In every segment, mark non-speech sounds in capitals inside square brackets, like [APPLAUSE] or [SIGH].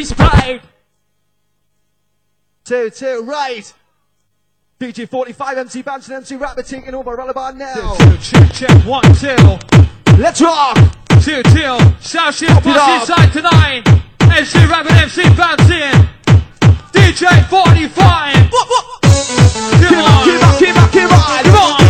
is proud. Two, two, right. DJ 45, MC Bams and MC Rapid taking over Ralabar now. Two, two, two, check, one, two. Let's rock. Two, two. South Shield Pass inside tonight. MC Rapid MC Bams in. DJ 45. What, what? Come on, come on, come on, come on. Come on.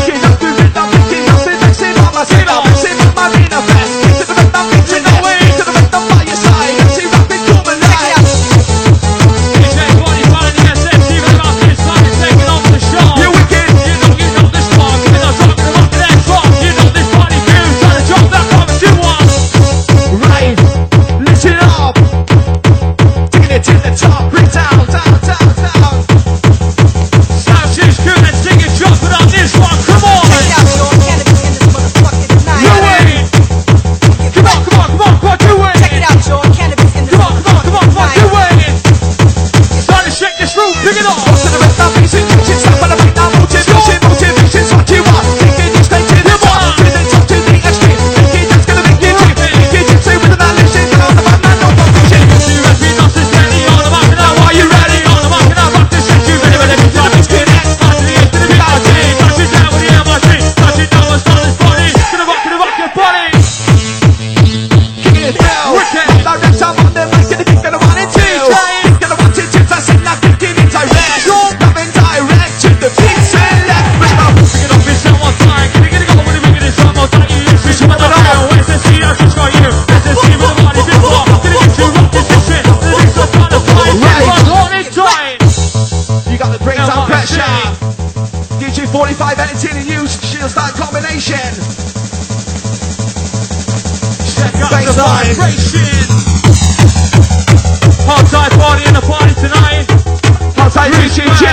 section. Hard side party in the party tonight. Hard man.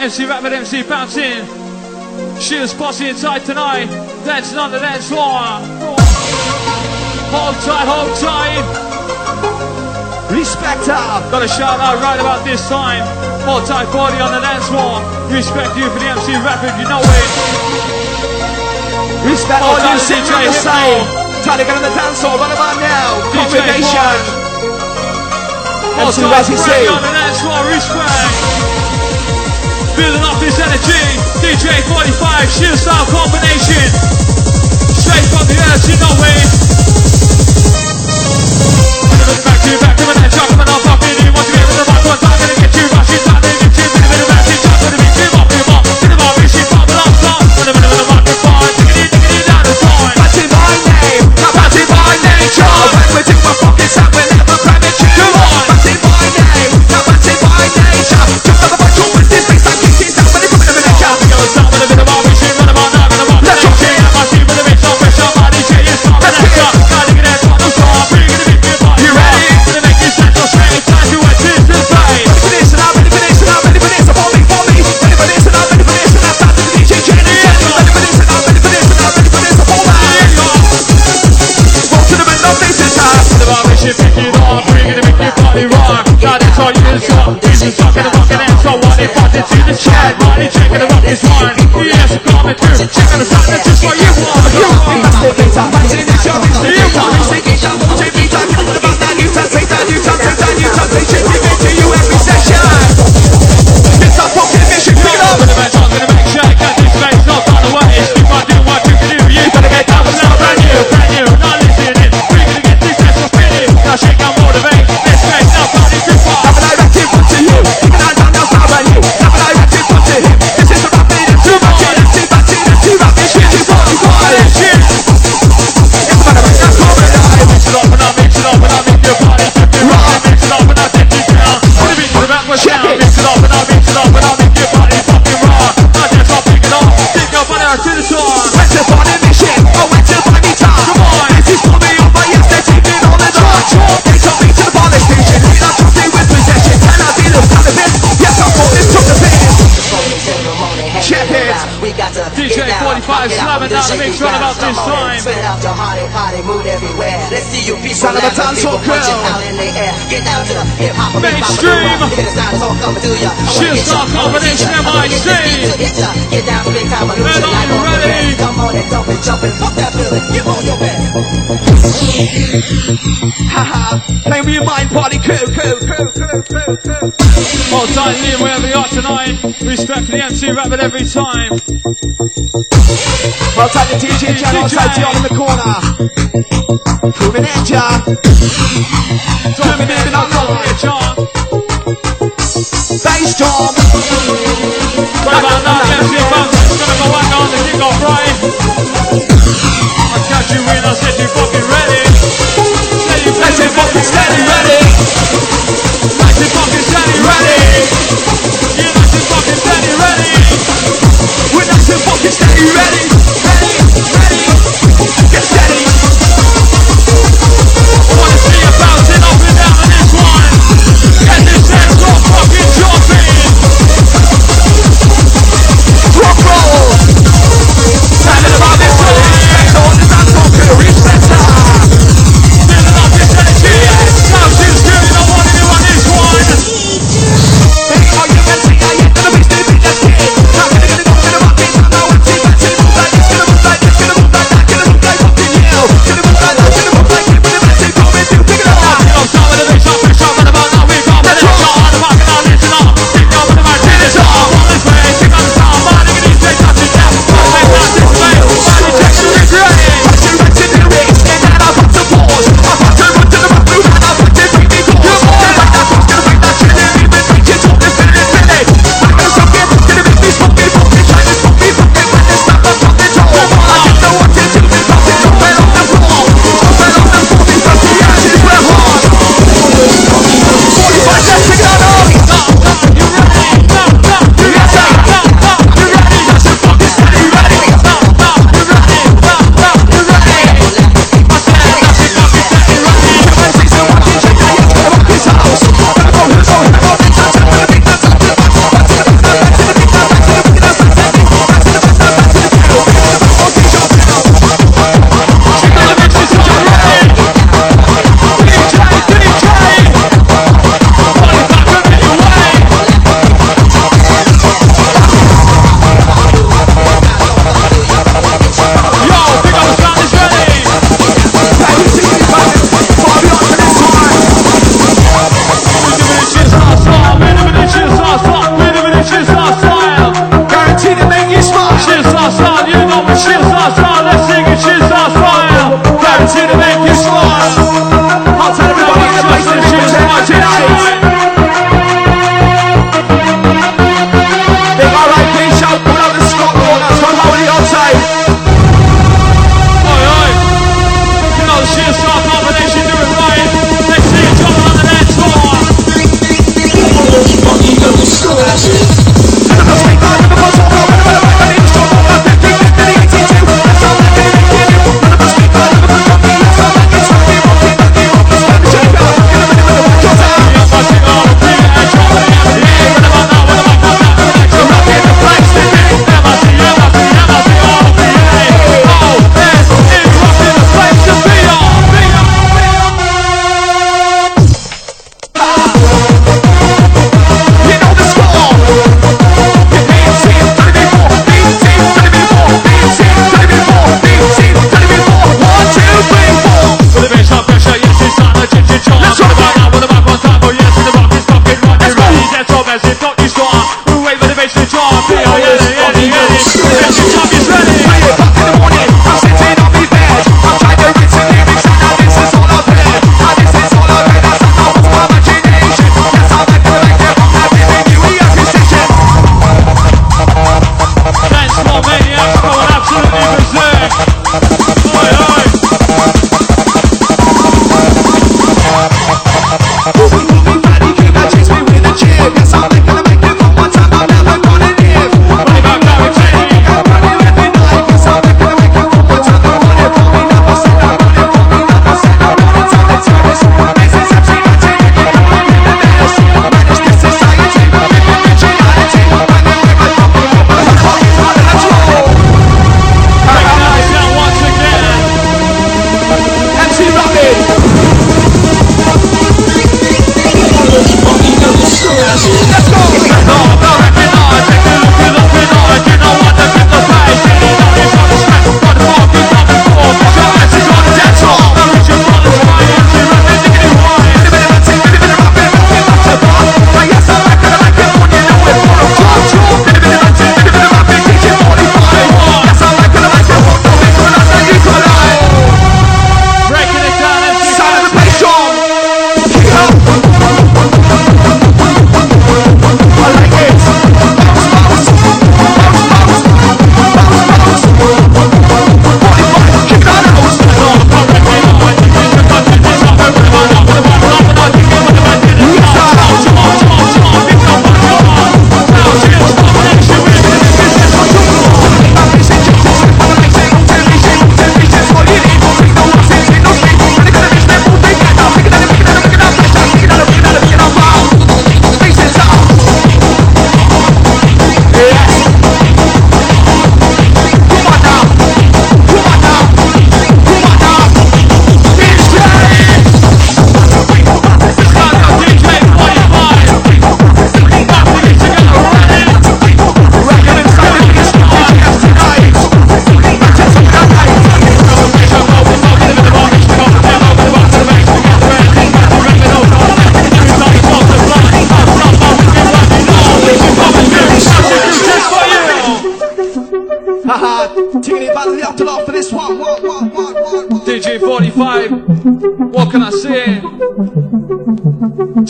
MC Rapid, MC Bouncin. She is bossy inside tonight. That's not the dance floor. Hold tight, hold tight. Respect her. Got a shout out right about this time. Hold tight, party on the dance floor. Respect you for the MC Rapid, you know it. Respect all you see, the same. Try to get on the dance floor, what about now? DJ Congregation. Hold tight, on the dance floor, respect. Building off this energy. DJ 45, shield style combination. Straight from the earth, you know it. Back to back, coming at you, coming off, fucking. You want to get rid of the back one, I'm gonna get you rushing, standing. God, it's all you so Easy talking and walking and so on They bought into the chat Money checking them up is one Yes, coming through Checking the sign, that's just what you want You think mainstream. She'll start combination my stream. And are you ready? Come on and jump and jump and fuck that feeling, give all your best. Haha, play me your mind, party crew, crew, crew, crew, crew, crew. Well done, you wherever you are tonight. Respect the MC Rapid every time. Well done, the DJ I'll Jan outside you in the corner. Proving it, John. Proving you John. Sai, jovem!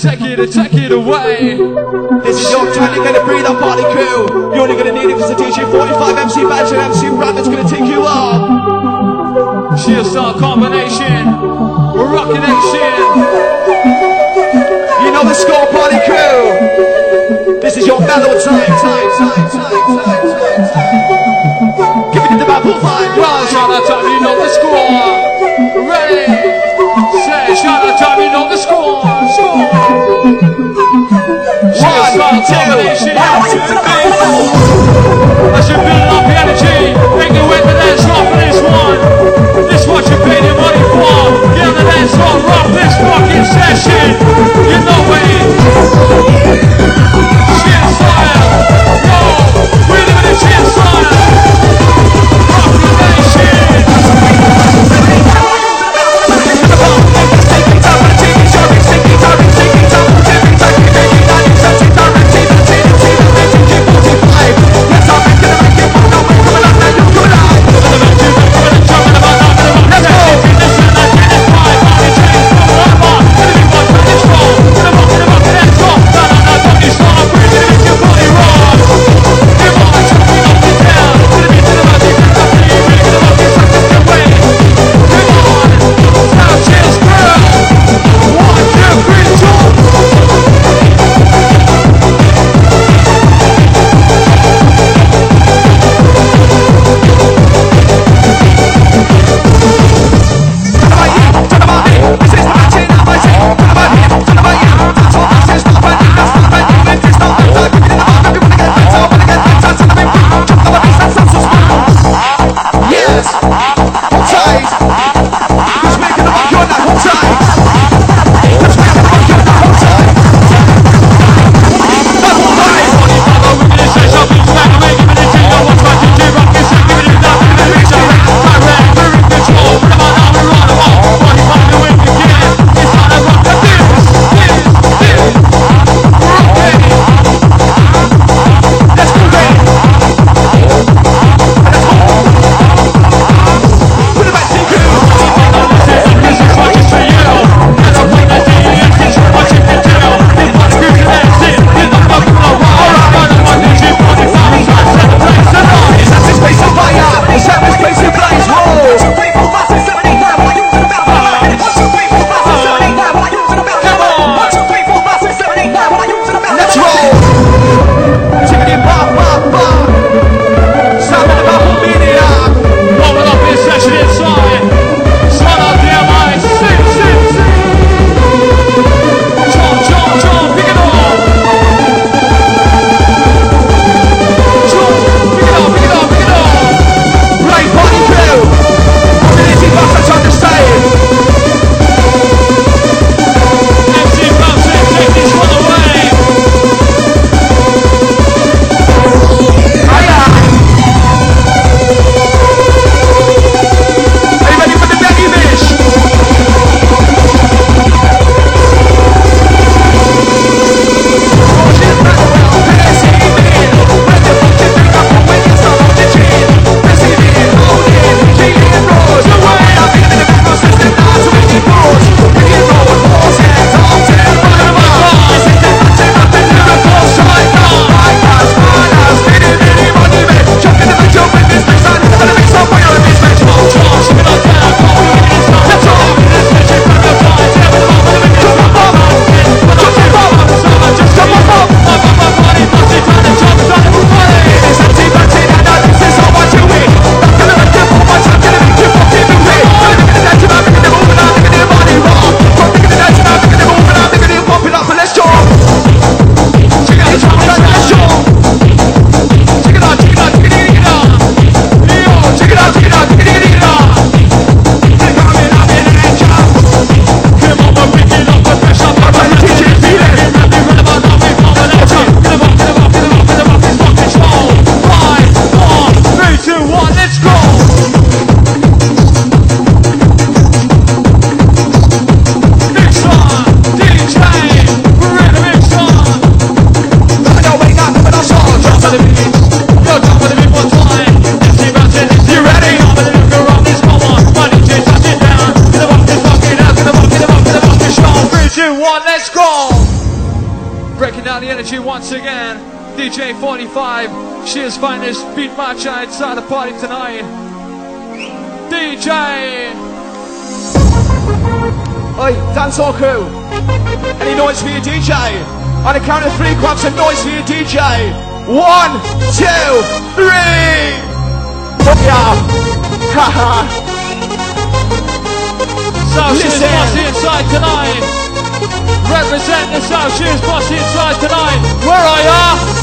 Take it, take it away. This is your time, you're gonna breathe up party crew. You're only gonna need it because the DJ 45 MC Badger and MC Brandon's gonna take you up. Sheer star combination. We're rocking action. You know the score party crew. This is your mellow time, time, time, time, time, time, time. Give it to the battle vibe. Well, out time, you know the score. Session. You know it. dancehall crew. Any noise for your DJ? On a count of three, grab some noise for your DJ. One, two, three. Yeah. Haha. South Listen. Shoes Bossy inside tonight. Represent the South Shoes Bossy inside tonight. Where are ya?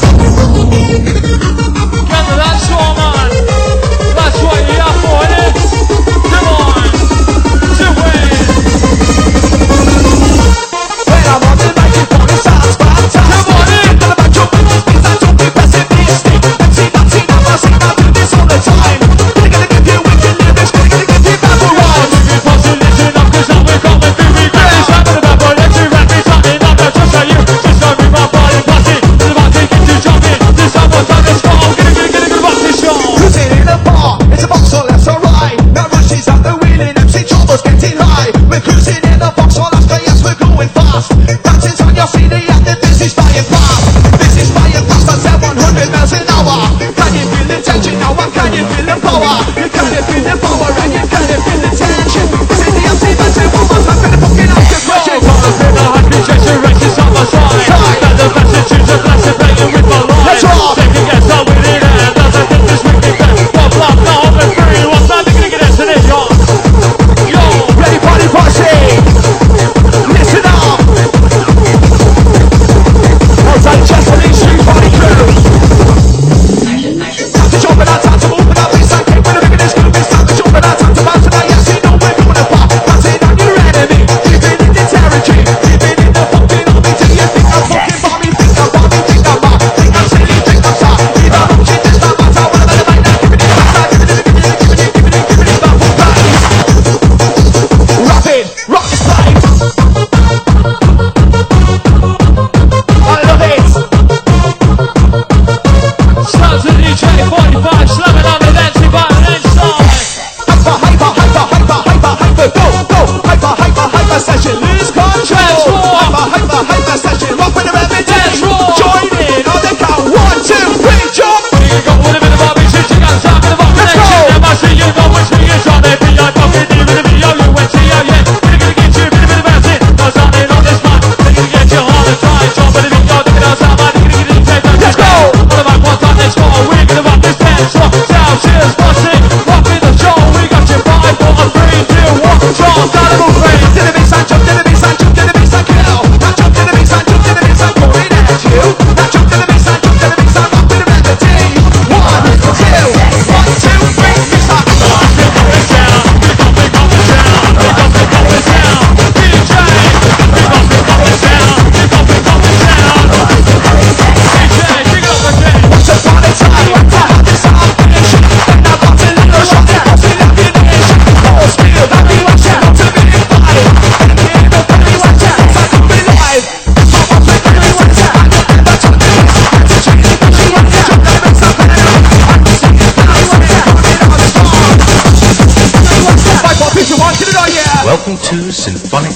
two symphonic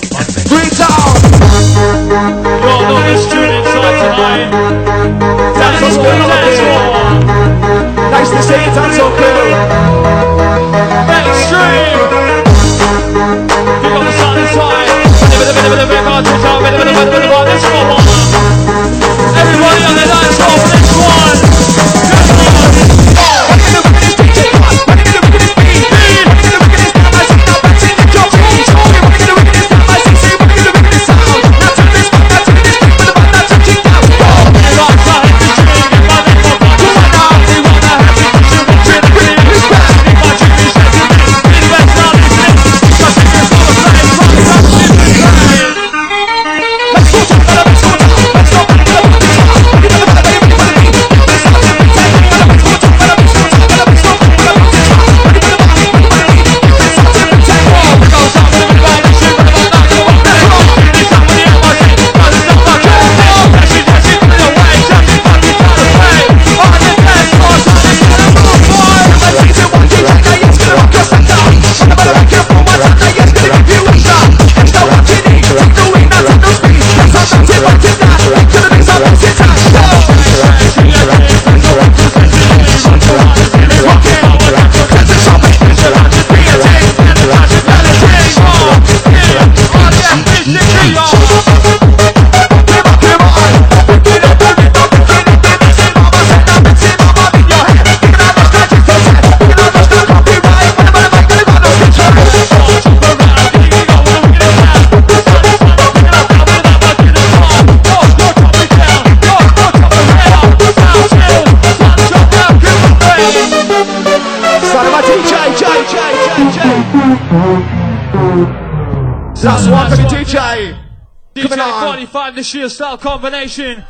on. 45, the sheer style combination.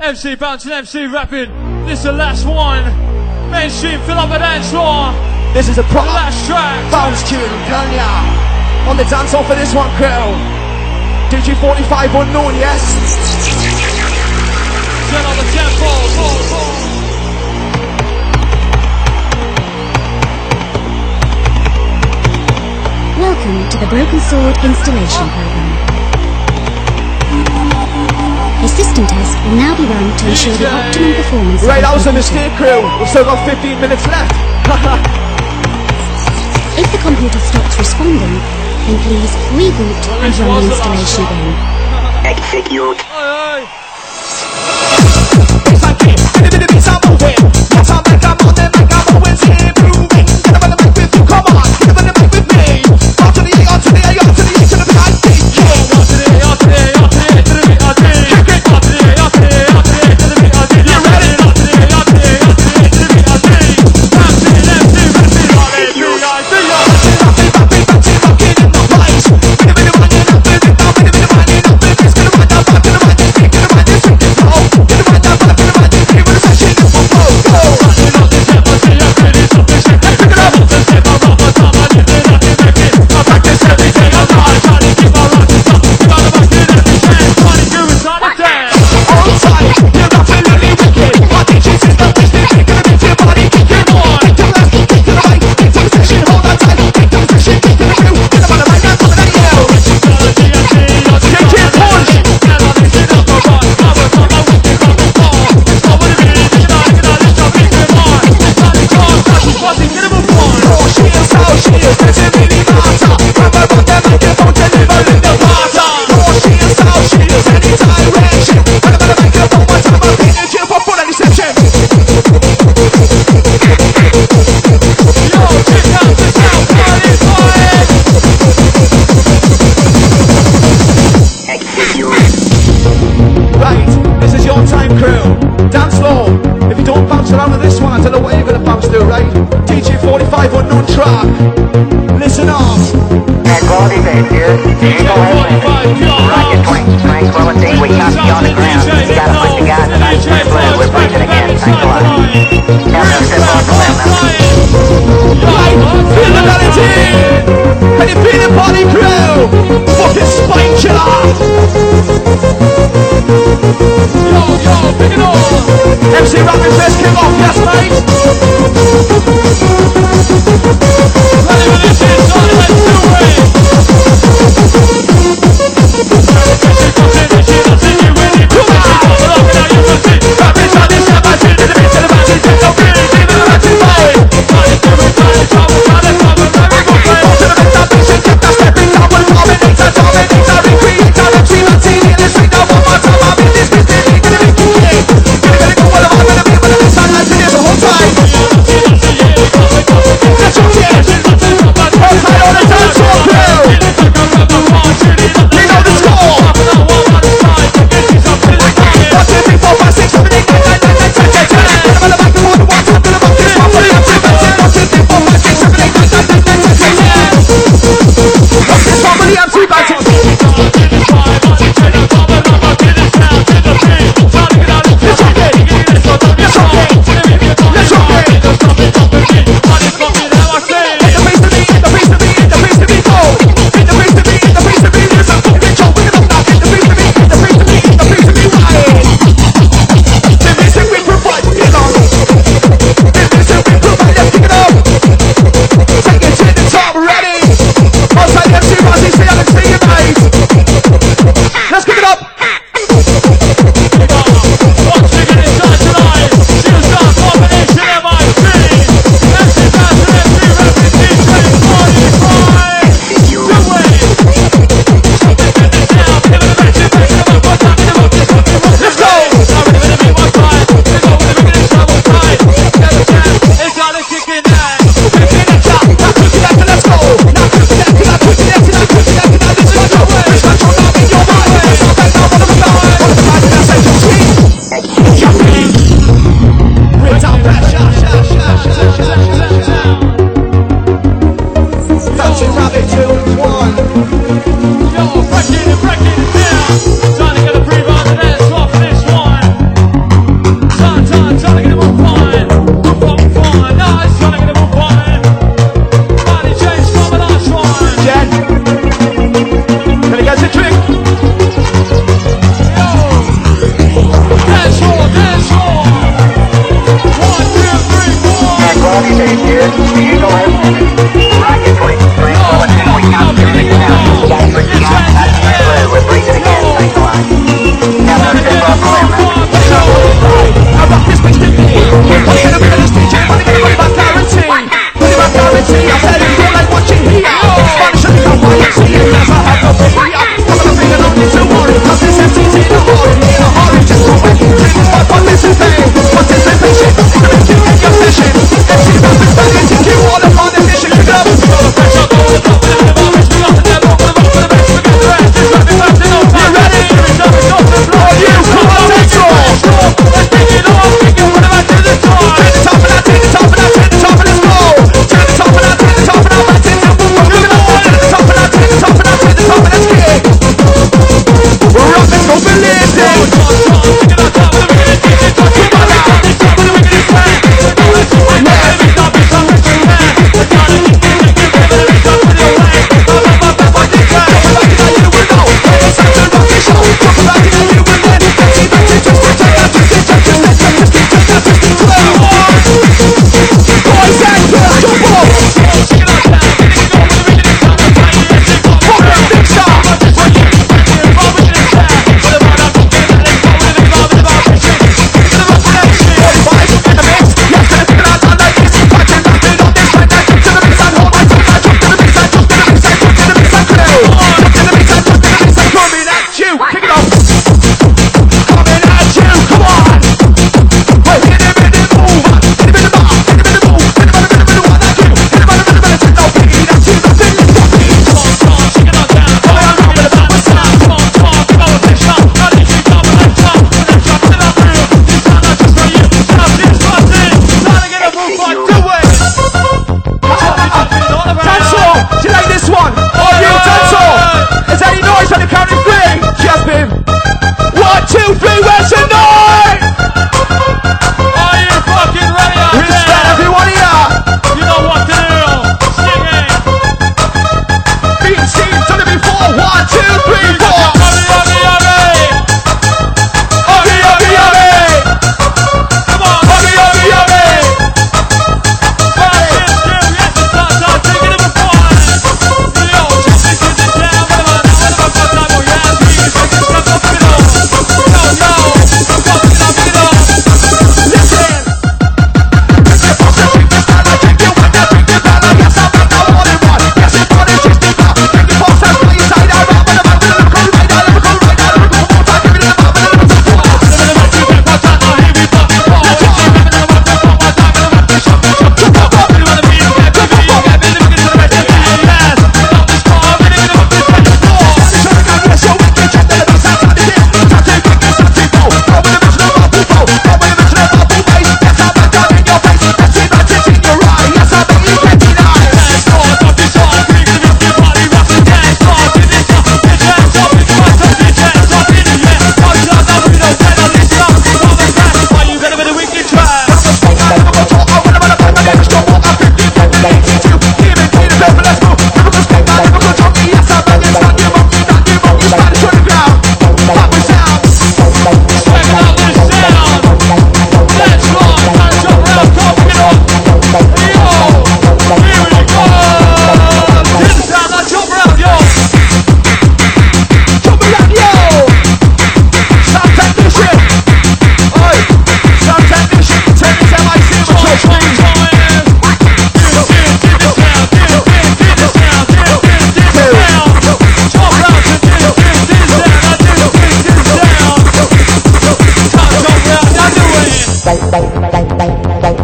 MC Bouncin, MC Rapid. This is the last one. Mainstream, fill up a dance floor. This is a The proper last track. bounce tune, telling ya. On the dance off for this one, crew. DJ 45 unknown, yes? Turn on the tempo. Welcome to the Broken Sword installation program. A system test will now be run to ensure the optimum performance. Right, the that was a mistake, crew. We've still got 15 minutes left. [LAUGHS] If the computer stops responding, then please reboot and run the the installation again. Execute. It's like it. Bit of the beats I'm moving. One time like I'm on them, I'm always improving. Get [LAUGHS] Execute. MC Rapid first kick off, yes mate. Let's Let's go.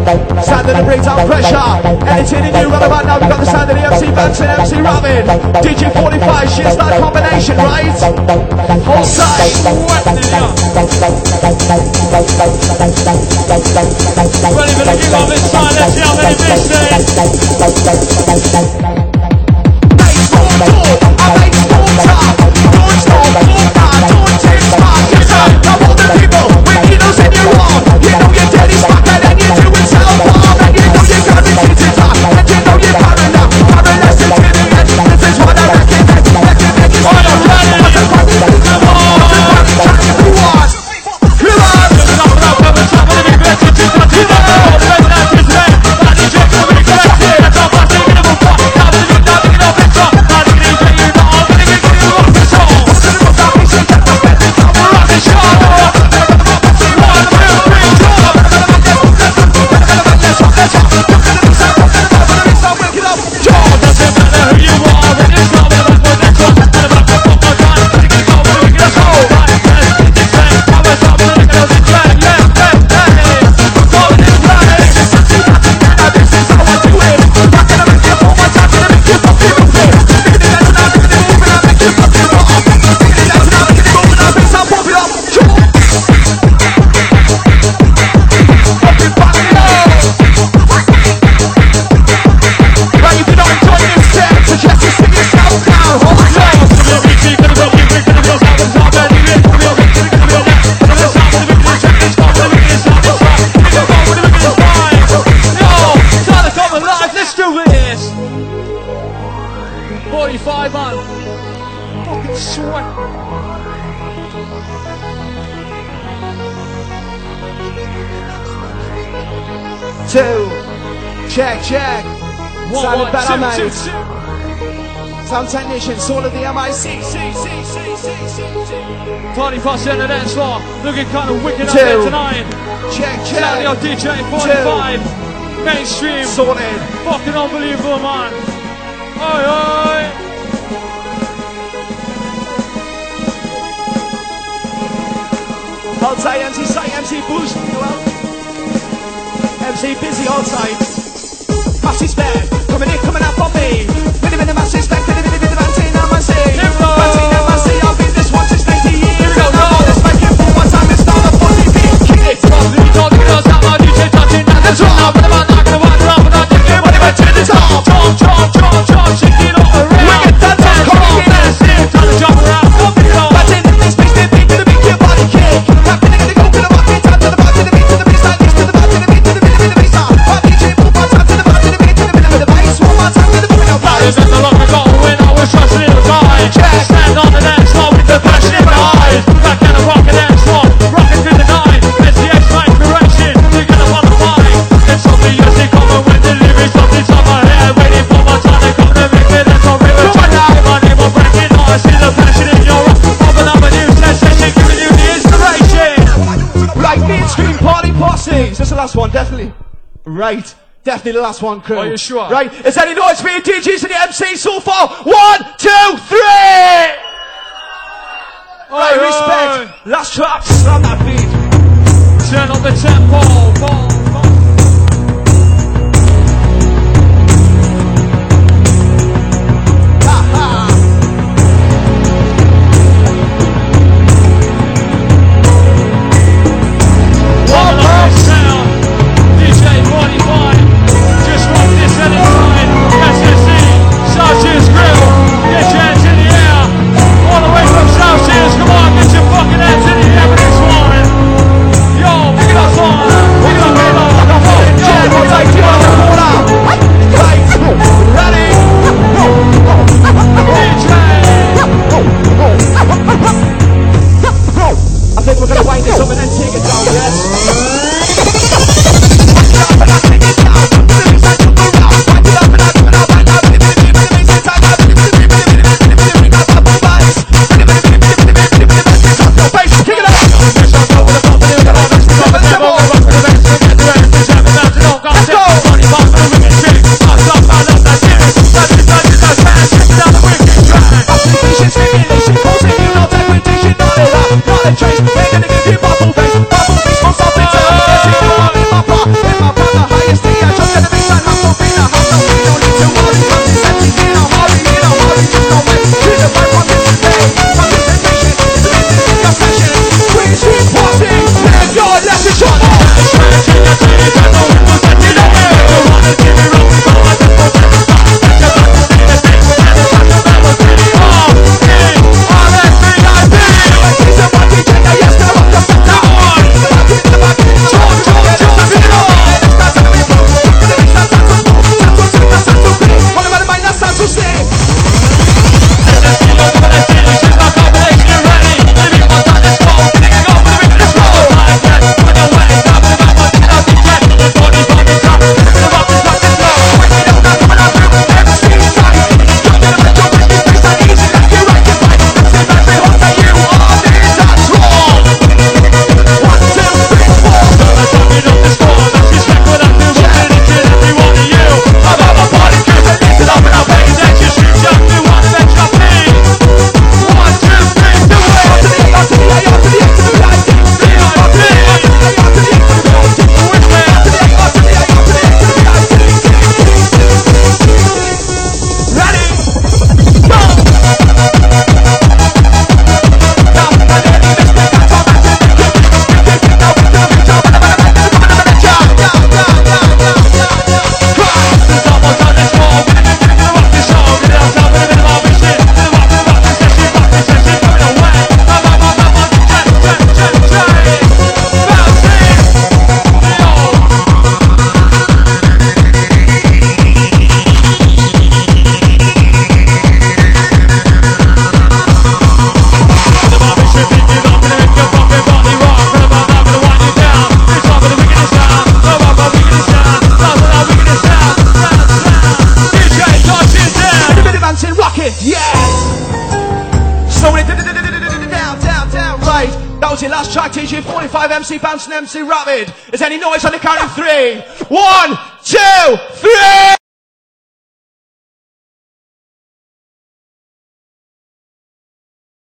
Sound that brings out pressure. Anything new right about now, we got the sound of the MC Vance and MC Robin. DJ 45, she's that combination, right? Hold tight. Ready for the kickoff? It's time, let's see how many this is. Nice, Fountain Nation, Soul of the MIC. Party Posse on the dance floor, looking kind of wicked Two. up there tonight. Check, check. Claudio DJ 45, Two. mainstream. Sorted. Fucking unbelievable, man. Oi, oi. Outside MC Sight, MC Boost, Hello. MC Busy outside. Passy's back. That's what I'm right? Definitely the last one, crew. Are you sure? Right? Is any noise for your DJs and the MCs so far? One, two, three! All right, right, respect. Last traps on that beat. Turn up the tempo. Ball.